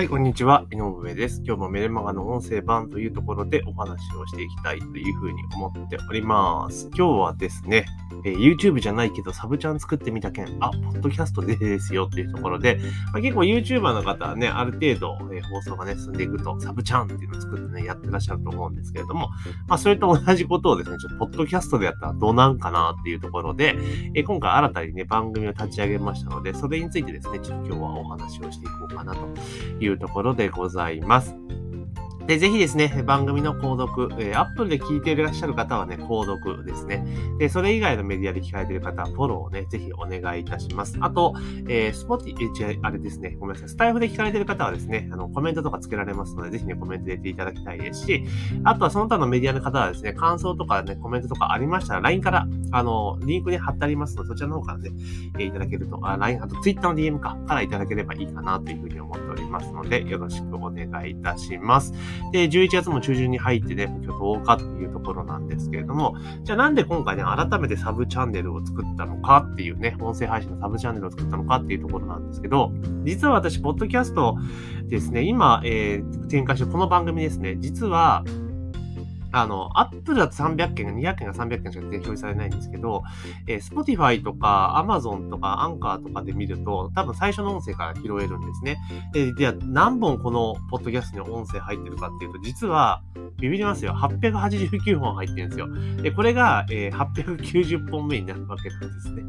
はい、こんにちは。井上です。今日もメルマガの音声版というところでお話をしていきたいというふうに思っております。今日はですね、えー、YouTube じゃないけどサブチャン作ってみた件、あ、ポッドキャストでですよっていうところで、まあ、結構 YouTuber の方はね、ある程度、えー、放送がね、進んでいくと、サブチャンっていうのを作ってね、やってらっしゃると思うんですけれども、まあ、それと同じことをですね、ちょっとポッドキャストでやったらどうなんかなっていうところで、えー、今回新たにね、番組を立ち上げましたので、それについてですね、ちょっと今日はお話をしていこうかなというところでございます。で、ぜひですね、番組の購読、えー、Apple で聞いていらっしゃる方はね、購読ですね。で、それ以外のメディアで聞かれている方はフォローをね、ぜひお願いいたします。あと、えー、スポティ、えー、あれですね、ごめんなさい、スタイフで聞かれている方はですね、あの、コメントとかつけられますので、ぜひね、コメント入れていただきたいですし、あとはその他のメディアの方はですね、感想とかね、コメントとかありましたら、LINE から、あの、リンクに貼ってありますので、そちらの方からね、えー、いただけると、あ、LINE、あと Twitter の DM か、からいただければいいかなというふうに思っておりますので、よろしくお願いいたします。で、11月も中旬に入ってね、今日10日というところなんですけれども、じゃあなんで今回ね、改めてサブチャンネルを作ったのかっていうね、音声配信のサブチャンネルを作ったのかっていうところなんですけど、実は私、ポッドキャストですね、今、えー、展開してこの番組ですね、実は、あの、アップルだと300件が200件が300件しか表示されないんですけど、えー、Spotify とか Amazon とか Anchor とかで見ると、多分最初の音声から拾えるんですね。で、では何本このポッドキャストに音声入ってるかっていうと、実は、ビビりますよ。889本入ってるんですよ。で、これが、えー、890本目になるわけなんですね。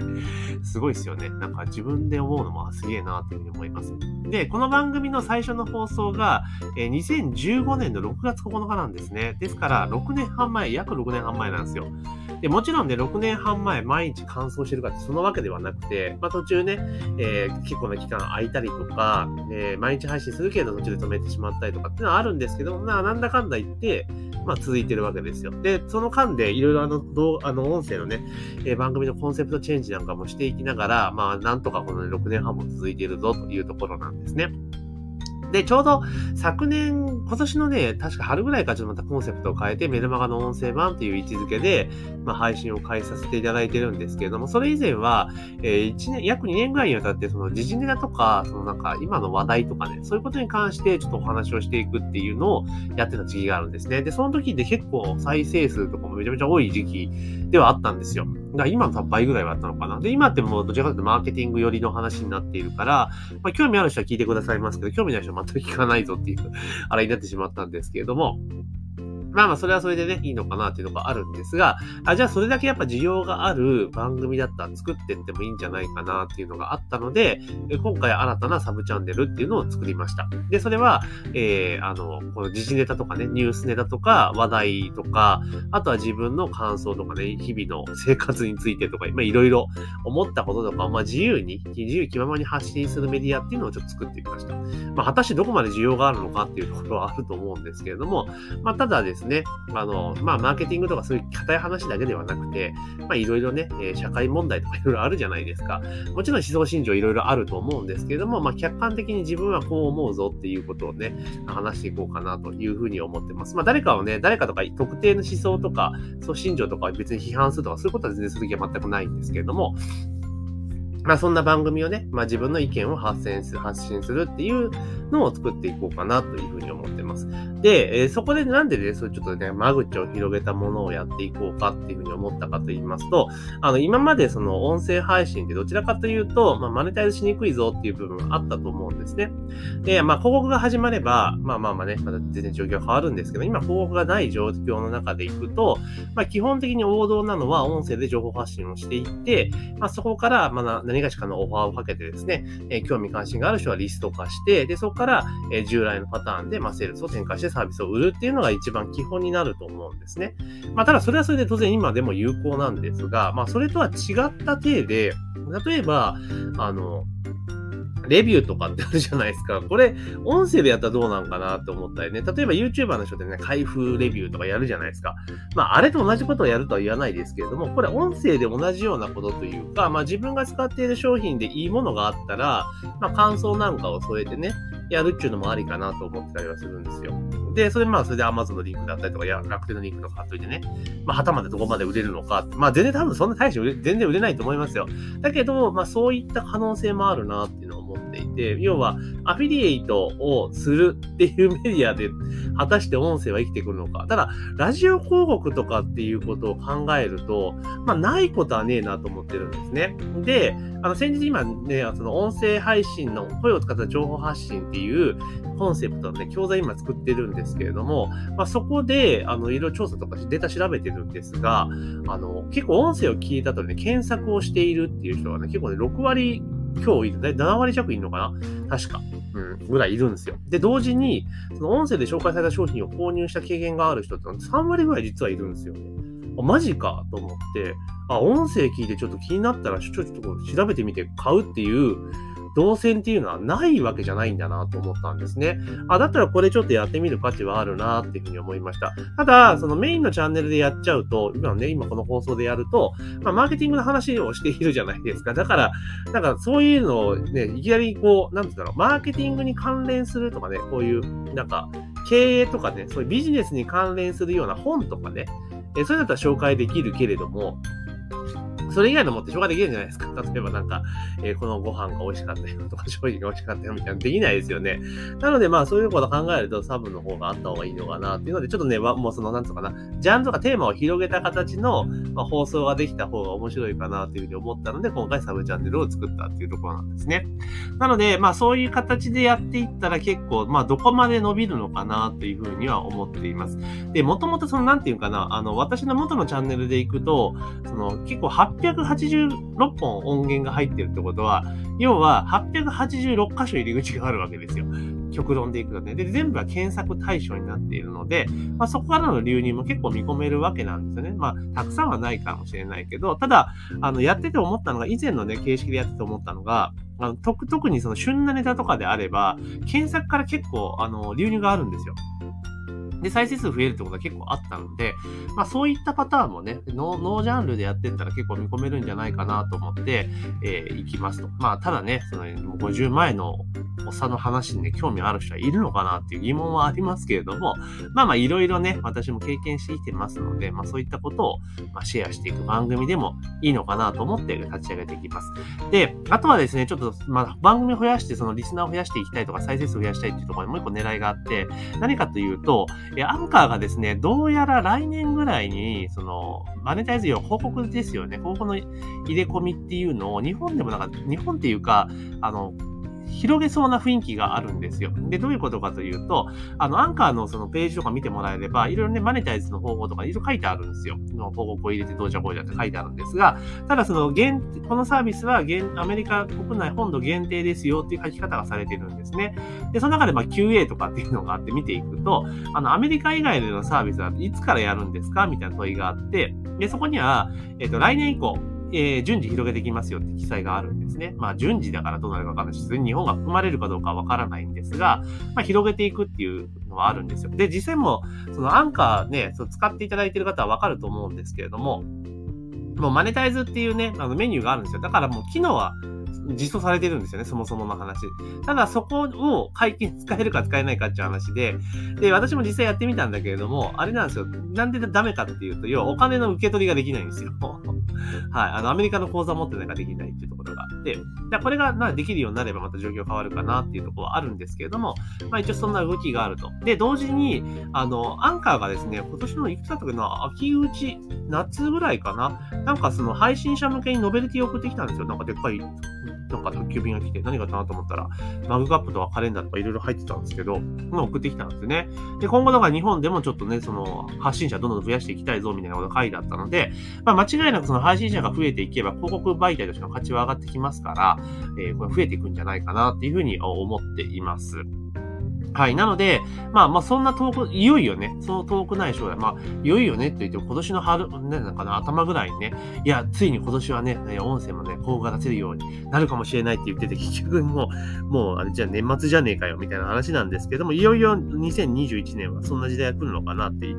すごいですよね。なんか自分で思うのもすげえなっていうふうに思います。で、この番組の最初の放送が、えー、2015年の6月9日なんですね。ですから、6年半前、約6年半前なんですよ。で、もちろんね、6年半前、毎日乾燥してるかってそのわけではなくて、まあ途中ね、えー、結構な期間空いたりとか、えー、毎日配信するけど途中で止めてしまったりとかっていうのはあるんですけど、まあなんだかんだ言って、まあ続いてるわけですよ。で、その間でいろいろあの、どう、あの、音声のね、えー、番組のコンセプトチェンジなんかもしていきながら、まあなんとかこの、ね、6年半も続いているぞというところなんですね。で、ちょうど昨年、今年のね、確か春ぐらいからちょっとまたコンセプトを変えて、メルマガの音声版という位置づけで、まあ、配信を開始させていただいてるんですけれども、それ以前は、えー、1年、約2年ぐらいにわたって、その時事ネタとか、そのなんか今の話題とかね、そういうことに関してちょっとお話をしていくっていうのをやってた時期があるんですね。で、その時って結構再生数とかもめちゃめちゃ多い時期ではあったんですよ。だから今の多分倍ぐらいはあったのかな。で、今ってもうどちらかというとマーケティング寄りの話になっているから、まあ、興味ある人は聞いてくださいますけど、興味ない人は全く聞かないぞっていう、あれになってしまったんですけれども、まあまあ、それはそれでね、いいのかなっていうのがあるんですが、あじゃあそれだけやっぱ需要がある番組だったら作ってってもいいんじゃないかなっていうのがあったので、今回新たなサブチャンネルっていうのを作りました。で、それは、えー、あの、この時事ネタとかね、ニュースネタとか、話題とか、あとは自分の感想とかね、日々の生活についてとか、まあいろいろ思ったこととか、まあ自由に、自由気ままに発信するメディアっていうのをちょっと作ってみました。まあ果たしてどこまで需要があるのかっていうところはあると思うんですけれども、まあただですですね、あの、まあ、マーケティングとかそういう硬い話だけではなくて、まあ、いろいろね、え、社会問題とかいろいろあるじゃないですか。もちろん思想信条いろいろあると思うんですけれども、まあ、客観的に自分はこう思うぞっていうことをね、話していこうかなというふうに思ってます。まあ、誰かをね、誰かとか特定の思想とか、そう信条とか別に批判するとか、そういうことは全然する気は全くないんですけれども、まあそんな番組をね、まあ自分の意見を発信する、発信するっていうのを作っていこうかなというふうに思ってます。で、えー、そこでなんでね、そうちょっとね、間口を広げたものをやっていこうかっていうふうに思ったかと言いますと、あの、今までその音声配信ってどちらかというと、まあマネタイズしにくいぞっていう部分があったと思うんですね。で、まあ広告が始まれば、まあまあまあね、まだ全然状況変わるんですけど、今広告がない状況の中でいくと、まあ基本的に王道なのは音声で情報発信をしていって、まあそこから、まあ何がしかのオファーをかけてですね、え、興味関心がある人はリスト化して、で、そこから、え、従来のパターンで、ま、セールスを展開してサービスを売るっていうのが一番基本になると思うんですね。まあ、ただそれはそれで当然今でも有効なんですが、まあ、それとは違った体で、例えば、あの、レビューとかってあるじゃないですか。これ、音声でやったらどうなんかなって思ったりね。例えば YouTuber の人でね、開封レビューとかやるじゃないですか。まあ、あれと同じことをやるとは言わないですけれども、これ音声で同じようなことというか、まあ自分が使っている商品でいいものがあったら、まあ感想なんかを添えてね、やるっていうのもありかなと思ってたりはするんですよ。で、それまあ、それで Amazon のリンクだったりとか、や、楽天のリンクとか貼っといてね、まあ、旗までどこまで売れるのか、まあ、全然多分そんな大して全然売れないと思いますよ。だけど、まあ、そういった可能性もあるなっていうのをて、要はアフィリエイトをするっていうメディアで果たして音声は生きてくるのか。ただ、ラジオ広告とかっていうことを考えると、まあ、ないことはねえなと思ってるんですね。で、あの、先日今ね、その音声配信の声を使った情報発信っていうコンセプトのね、教材今作ってるんですけれども、まあ、そこで、あの、いろいろ調査とかデータ調べてるんですが、あの、結構音声を聞いた後にね、検索をしているっていう人がね、結構ね、6割今日いるね、7割弱いるのかな？確か。うん、ぐらいいるんですよ。で、同時に、その音声で紹介された商品を購入した経験がある人って3割ぐらい実はいるんですよね。マジかと思って、あ、音声聞いてちょっと気になったら、ちょっと調べてみて買うっていう動線っていうのはないわけじゃないんだなと思ったんですね。あ、だったらこれちょっとやってみる価値はあるなっていうふうに思いました。ただ、そのメインのチャンネルでやっちゃうと、今ね、今この放送でやると、まあ、マーケティングの話をしているじゃないですか。だから、なんかそういうのをね、いきなりこう、なんて言うんだろう、マーケティングに関連するとかね、こういう、なんか、経営とかね、そういうビジネスに関連するような本とかね、えそれだったら紹介できるけれども、それ以外のもって紹介できるんじゃないですか。例えばなんか、えー、このご飯が美味しかったよとか、商品が美味しかったよみたいなできないですよね。なのでまあそういうことを考えるとサブの方があった方がいいのかなっていうので、ちょっとね、もうその、なんつうかな、ジャンルとかテーマを広げた形の、まあ、放送ができた方が面白いかなというふうに思ったので、今回サブチャンネルを作ったっていうところなんですね。なので、まあそういう形でやっていったら結構、まあどこまで伸びるのかなというふうには思っています。で、もともとその、なんていうかな、あの、私の元のチャンネルで行くと、その、結構880 886本音源が入ってるってことは、要は886箇所入り口があるわけですよ。極論でいくとね。で、全部は検索対象になっているので、まあ、そこからの流入も結構見込めるわけなんですよね。まあ、たくさんはないかもしれないけど、ただ、あの、やってて思ったのが、以前のね、形式でやってて思ったのが、あの特にその旬なネタとかであれば、検索から結構、あの、流入があるんですよ。で、再生数増えるってことは結構あったので、まあそういったパターンもね、ノージャンルでやってったら結構見込めるんじゃないかなと思って、えー、いきますと。まあただね、その50前のおっさの話にね、興味ある人はいるのかなっていう疑問はありますけれども、まあまあいろいろね、私も経験してきてますので、まあそういったことを、ま、シェアしていく番組でもいいのかなと思って立ち上げていきます。で、あとはですね、ちょっと、まあ番組を増やして、そのリスナーを増やしていきたいとか、再生数を増やしたいっていうところにもう一個狙いがあって、何かというと、アンカーがですね、どうやら来年ぐらいに、その、マネタイズ用広告ですよね。広告の入れ込みっていうのを、日本でもなんか、日本っていうか、あの、広げそうな雰囲気があるんですよ。で、どういうことかというと、あの、アンカーのそのページとか見てもらえれば、いろいろね、マネタイズの方法とかいろいろ書いてあるんですよ。の広告を入れてどうじゃこうじゃって書いてあるんですが、ただその、限このサービスはアメリカ国内本土限定ですよっていう書き方がされてるんですね。で、その中でまあ QA とかっていうのがあって見ていくと、あの、アメリカ以外でのサービスはいつからやるんですかみたいな問いがあって、で、そこには、えっ、ー、と、来年以降、えー、順次広げていきますよって記載があるんですね。まあ、順次だからどうなるかわかんないし、日本が含まれるかどうかわからないんですが、まあ、広げていくっていうのはあるんですよ。で、実際も、そのアンカーね、そ使っていただいている方はわかると思うんですけれども、もうマネタイズっていうね、あのメニューがあるんですよ。だからもう機能は実装されてるんですよね、そもそもの話。ただ、そこを解禁使えるか使えないかっていう話で、で、私も実際やってみたんだけれども、あれなんですよ。なんでダメかっていうと、要はお金の受け取りができないんですよ。はい。あの、アメリカの口座持ってないからできないっていうところがあって、でこれがなできるようになればまた状況変わるかなっていうところはあるんですけれども、まあ一応そんな動きがあると。で、同時に、あの、アンカーがですね、今年のいくつだったかな、秋口、夏ぐらいかな、なんかその配信者向けにノベルティを送ってきたんですよ。なんかでっかいなんか宅急便が来て、何がかなと思ったら、マグカップとかカレンダーとかいろいろ入ってたんですけど、まあ、送ってきたんですよね。で、今後だから日本でもちょっとね、その発信者どんどん増やしていきたいぞみたいなことが書いてあったので、まあ、間違いなくその配信者が増えていけば、広告媒体としての価値は上がってきますから、えー、これ増えていくんじゃないかなっていうふうに思っています。はい。なので、まあまあそんな遠く、いよいよね、その遠くない将来、まあ、いよいよねって言っても今年の春、ね、なんかな、頭ぐらいにね、いや、ついに今年はね、音声もね、こうが出せるようになるかもしれないって言ってて、結局もう、もう、あれじゃあ年末じゃねえかよ、みたいな話なんですけども、いよいよ2021年はそんな時代が来るのかなってい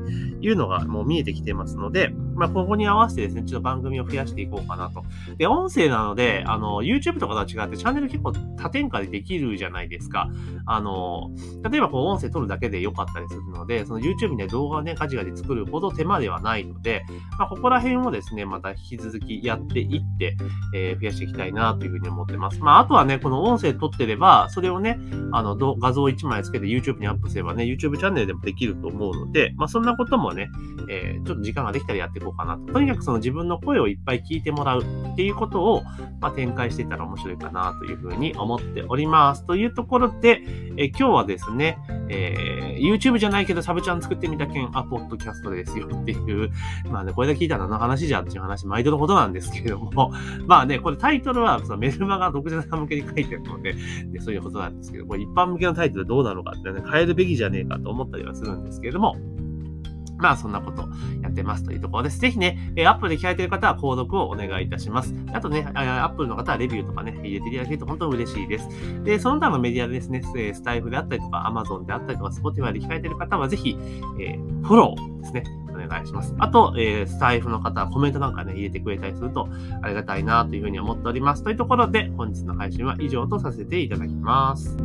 うのがもう見えてきてますので、まあ、ここに合わせてですね、ちょっと番組を増やしていこうかなと。で、音声なので、あの、YouTube とかとは違って、チャンネル結構多点化でできるじゃないですか。あの、例えばこう音声撮るだけで良かったりするので、その YouTube に動画をね、ガチガチ作るほど手間ではないので、まあ、ここら辺をですね、また引き続きやっていって、えー、増やしていきたいなというふうに思ってます。まあ、あとはね、この音声撮ってれば、それをね、あの、画像1枚つけて YouTube にアップすればね、YouTube チャンネルでもできると思うので、まあ、そんなこともね、えー、ちょっと時間ができたらやっていこうかなと。とにかくその自分の声をいっぱい聞いてもらうっていうことを、まあ、展開していったら面白いかなというふうに思っております。というところで、え、今日はですね、えー、YouTube じゃないけどサブチャン作ってみた件、あ、ポッドキャストですよっていう、まあね、これで聞いたら何の話じゃっていう話、毎度のことなんですけれども、まあね、これタイトルはそのメルマガ独自者向けに書いてるのでで、そういうことなんですけど、これ一般向けのタイトルどうなのかってね、変えるべきじゃねえかと思ったりはするんですけれども、まあそんなことやってますというところです。ぜひね、アップルで聞かれている方は購読をお願いいたします。あとね、アップルの方はレビューとかね、入れていただけると本当に嬉しいです。で、その他のメディアですね、スタイフであったりとか、Amazon であったりとか、Spotify で聞かれている方はぜひ、えー、フォローですね、お願いします。あと、えー、スタイフの方はコメントなんかね、入れてくれたりするとありがたいなというふうに思っております。というところで、本日の配信は以上とさせていただきます。